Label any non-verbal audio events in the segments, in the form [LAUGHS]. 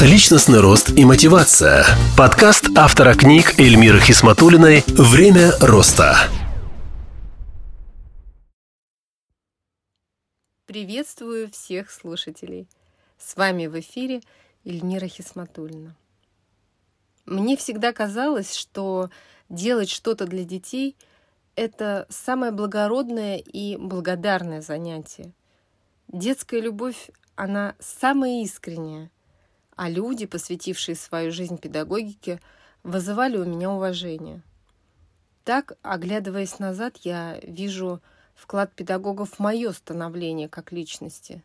Личностный рост и мотивация. Подкаст автора книг Эльмиры Хисматулиной «Время роста». Приветствую всех слушателей. С вами в эфире Эльмира Хисматулина. Мне всегда казалось, что делать что-то для детей – это самое благородное и благодарное занятие. Детская любовь, она самая искренняя, а люди, посвятившие свою жизнь педагогике, вызывали у меня уважение. Так, оглядываясь назад, я вижу вклад педагогов в мое становление как личности.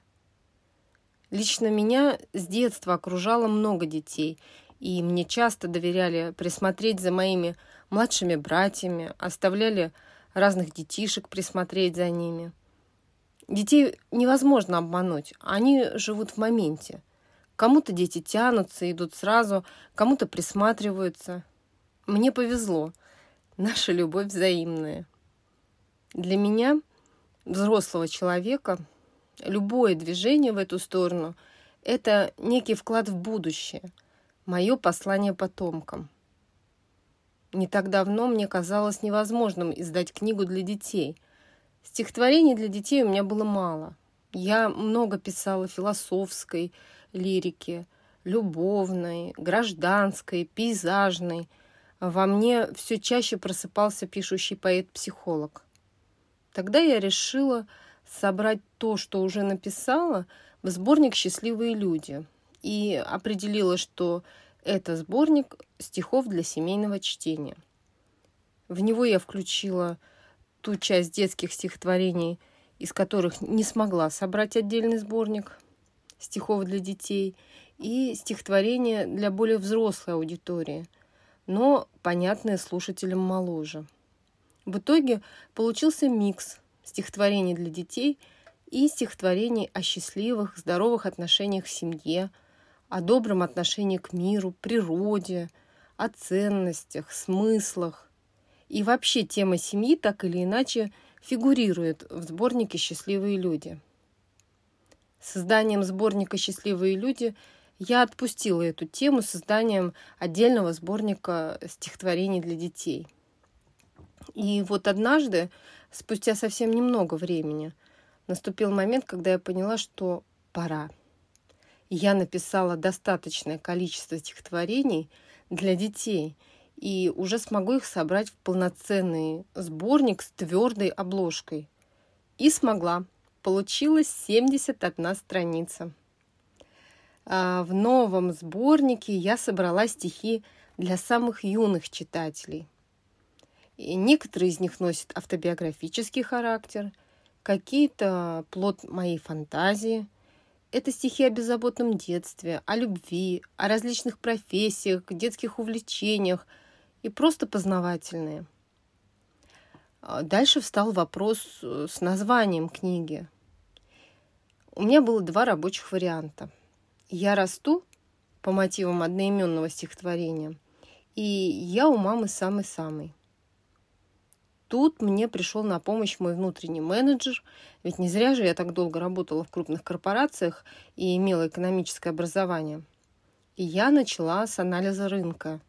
Лично меня с детства окружало много детей, и мне часто доверяли присмотреть за моими младшими братьями, оставляли разных детишек присмотреть за ними. Детей невозможно обмануть, они живут в моменте – Кому-то дети тянутся, идут сразу, кому-то присматриваются. Мне повезло. Наша любовь взаимная. Для меня, взрослого человека, любое движение в эту сторону – это некий вклад в будущее, мое послание потомкам. Не так давно мне казалось невозможным издать книгу для детей. Стихотворений для детей у меня было мало. Я много писала философской, лирики, любовной, гражданской, пейзажной, во мне все чаще просыпался пишущий поэт-психолог. Тогда я решила собрать то, что уже написала, в сборник «Счастливые люди» и определила, что это сборник стихов для семейного чтения. В него я включила ту часть детских стихотворений, из которых не смогла собрать отдельный сборник – стихов для детей и стихотворения для более взрослой аудитории, но понятные слушателям моложе. В итоге получился микс стихотворений для детей и стихотворений о счастливых, здоровых отношениях в семье, о добром отношении к миру, природе, о ценностях, смыслах. И вообще тема семьи так или иначе фигурирует в сборнике «Счастливые люди». Созданием сборника «Счастливые люди» я отпустила эту тему созданием отдельного сборника стихотворений для детей. И вот однажды, спустя совсем немного времени, наступил момент, когда я поняла, что пора. Я написала достаточное количество стихотворений для детей и уже смогу их собрать в полноценный сборник с твердой обложкой. И смогла. Получилось 71 страница. А в новом сборнике я собрала стихи для самых юных читателей. И некоторые из них носят автобиографический характер, какие-то плод моей фантазии. Это стихи о беззаботном детстве, о любви, о различных профессиях, детских увлечениях и просто познавательные – дальше встал вопрос э, с названием книги. У меня было два рабочих варианта. «Я расту» по мотивам одноименного стихотворения и «Я у мамы самый-самый». Тут мне пришел на помощь мой внутренний менеджер, ведь не зря же я так долго работала в крупных корпорациях и имела экономическое образование. И я начала с анализа рынка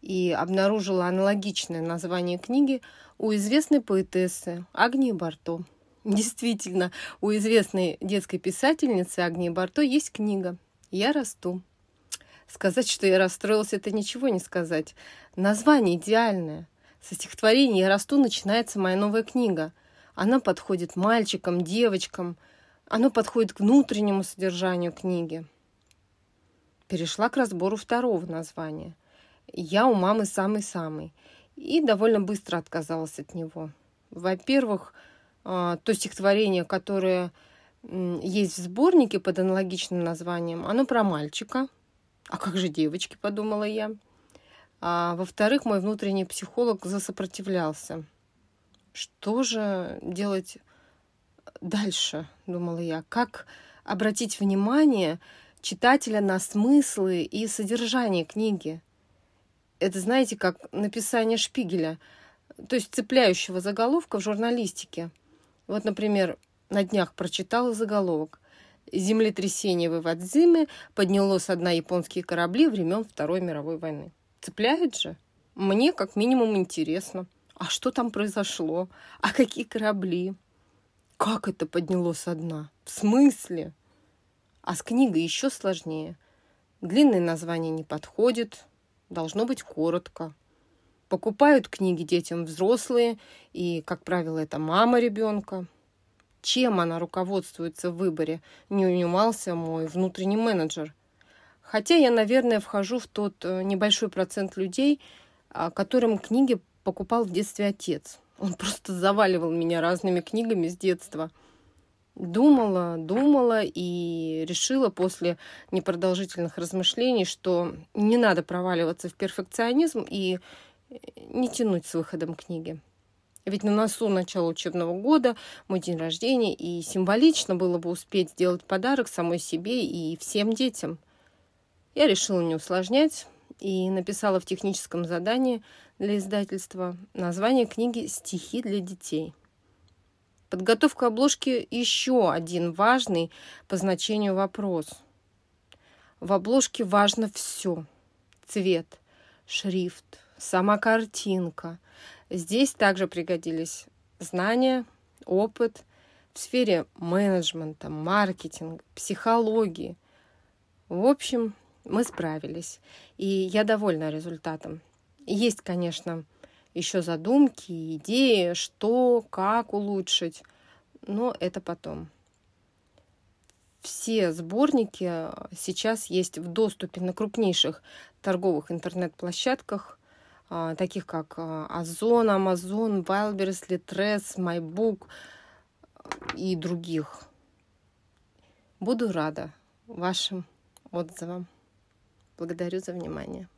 и обнаружила аналогичное название книги у известной поэтессы Агнии Барто. [LAUGHS] Действительно, у известной детской писательницы Агнии Барто есть книга «Я расту». Сказать, что я расстроилась, это ничего не сказать. Название идеальное. Со стихотворения «Я расту» начинается моя новая книга. Она подходит мальчикам, девочкам. Оно подходит к внутреннему содержанию книги. Перешла к разбору второго названия. «Я у мамы самый-самый» и довольно быстро отказалась от него. Во-первых, а, то стихотворение, которое есть в сборнике под аналогичным названием, оно про мальчика. А как же девочки, подумала я. А во-вторых, мой внутренний психолог засопротивлялся. Что же делать дальше, думала я. Как обратить внимание читателя на смыслы и содержание книги? Это, знаете, как написание шпигеля, то есть цепляющего заголовка в журналистике. Вот, например, на днях прочитала заголовок. Землетрясение в Ивадзиме подняло со дна японские корабли времен Второй мировой войны. Цепляет же? Мне как минимум интересно. А что там произошло? А какие корабли? Как это подняло со дна? В смысле? А с книгой еще сложнее. Длинное название не подходит, должно быть коротко. Покупают книги детям взрослые, и, как правило, это мама ребенка. Чем она руководствуется в выборе, не унимался мой внутренний менеджер. Хотя я, наверное, вхожу в тот э, небольшой процент людей, а, которым книги покупал в детстве отец. Он просто заваливал меня разными книгами с детства. Думала, думала и решила после непродолжительных размышлений, что не надо проваливаться в перфекционизм и не тянуть с выходом книги. Ведь на носу начало учебного года, мой день рождения, и символично было бы успеть сделать подарок самой себе и всем детям. Я решила не усложнять и написала в техническом задании для издательства название книги «Стихи для детей». Подготовка обложки – еще один важный по значению вопрос. В обложке важно все – цвет, шрифт, сама картинка. Здесь также пригодились знания, опыт в сфере менеджмента, маркетинга, психологии. В общем, мы справились, и я довольна результатом. Есть, конечно, еще задумки, идеи, что, как улучшить, но это потом. Все сборники сейчас есть в доступе на крупнейших торговых интернет-площадках, а, таких как а, Озон, Amazon, Wildberries, Litres, MyBook и других. Буду рада вашим отзывам. Благодарю за внимание.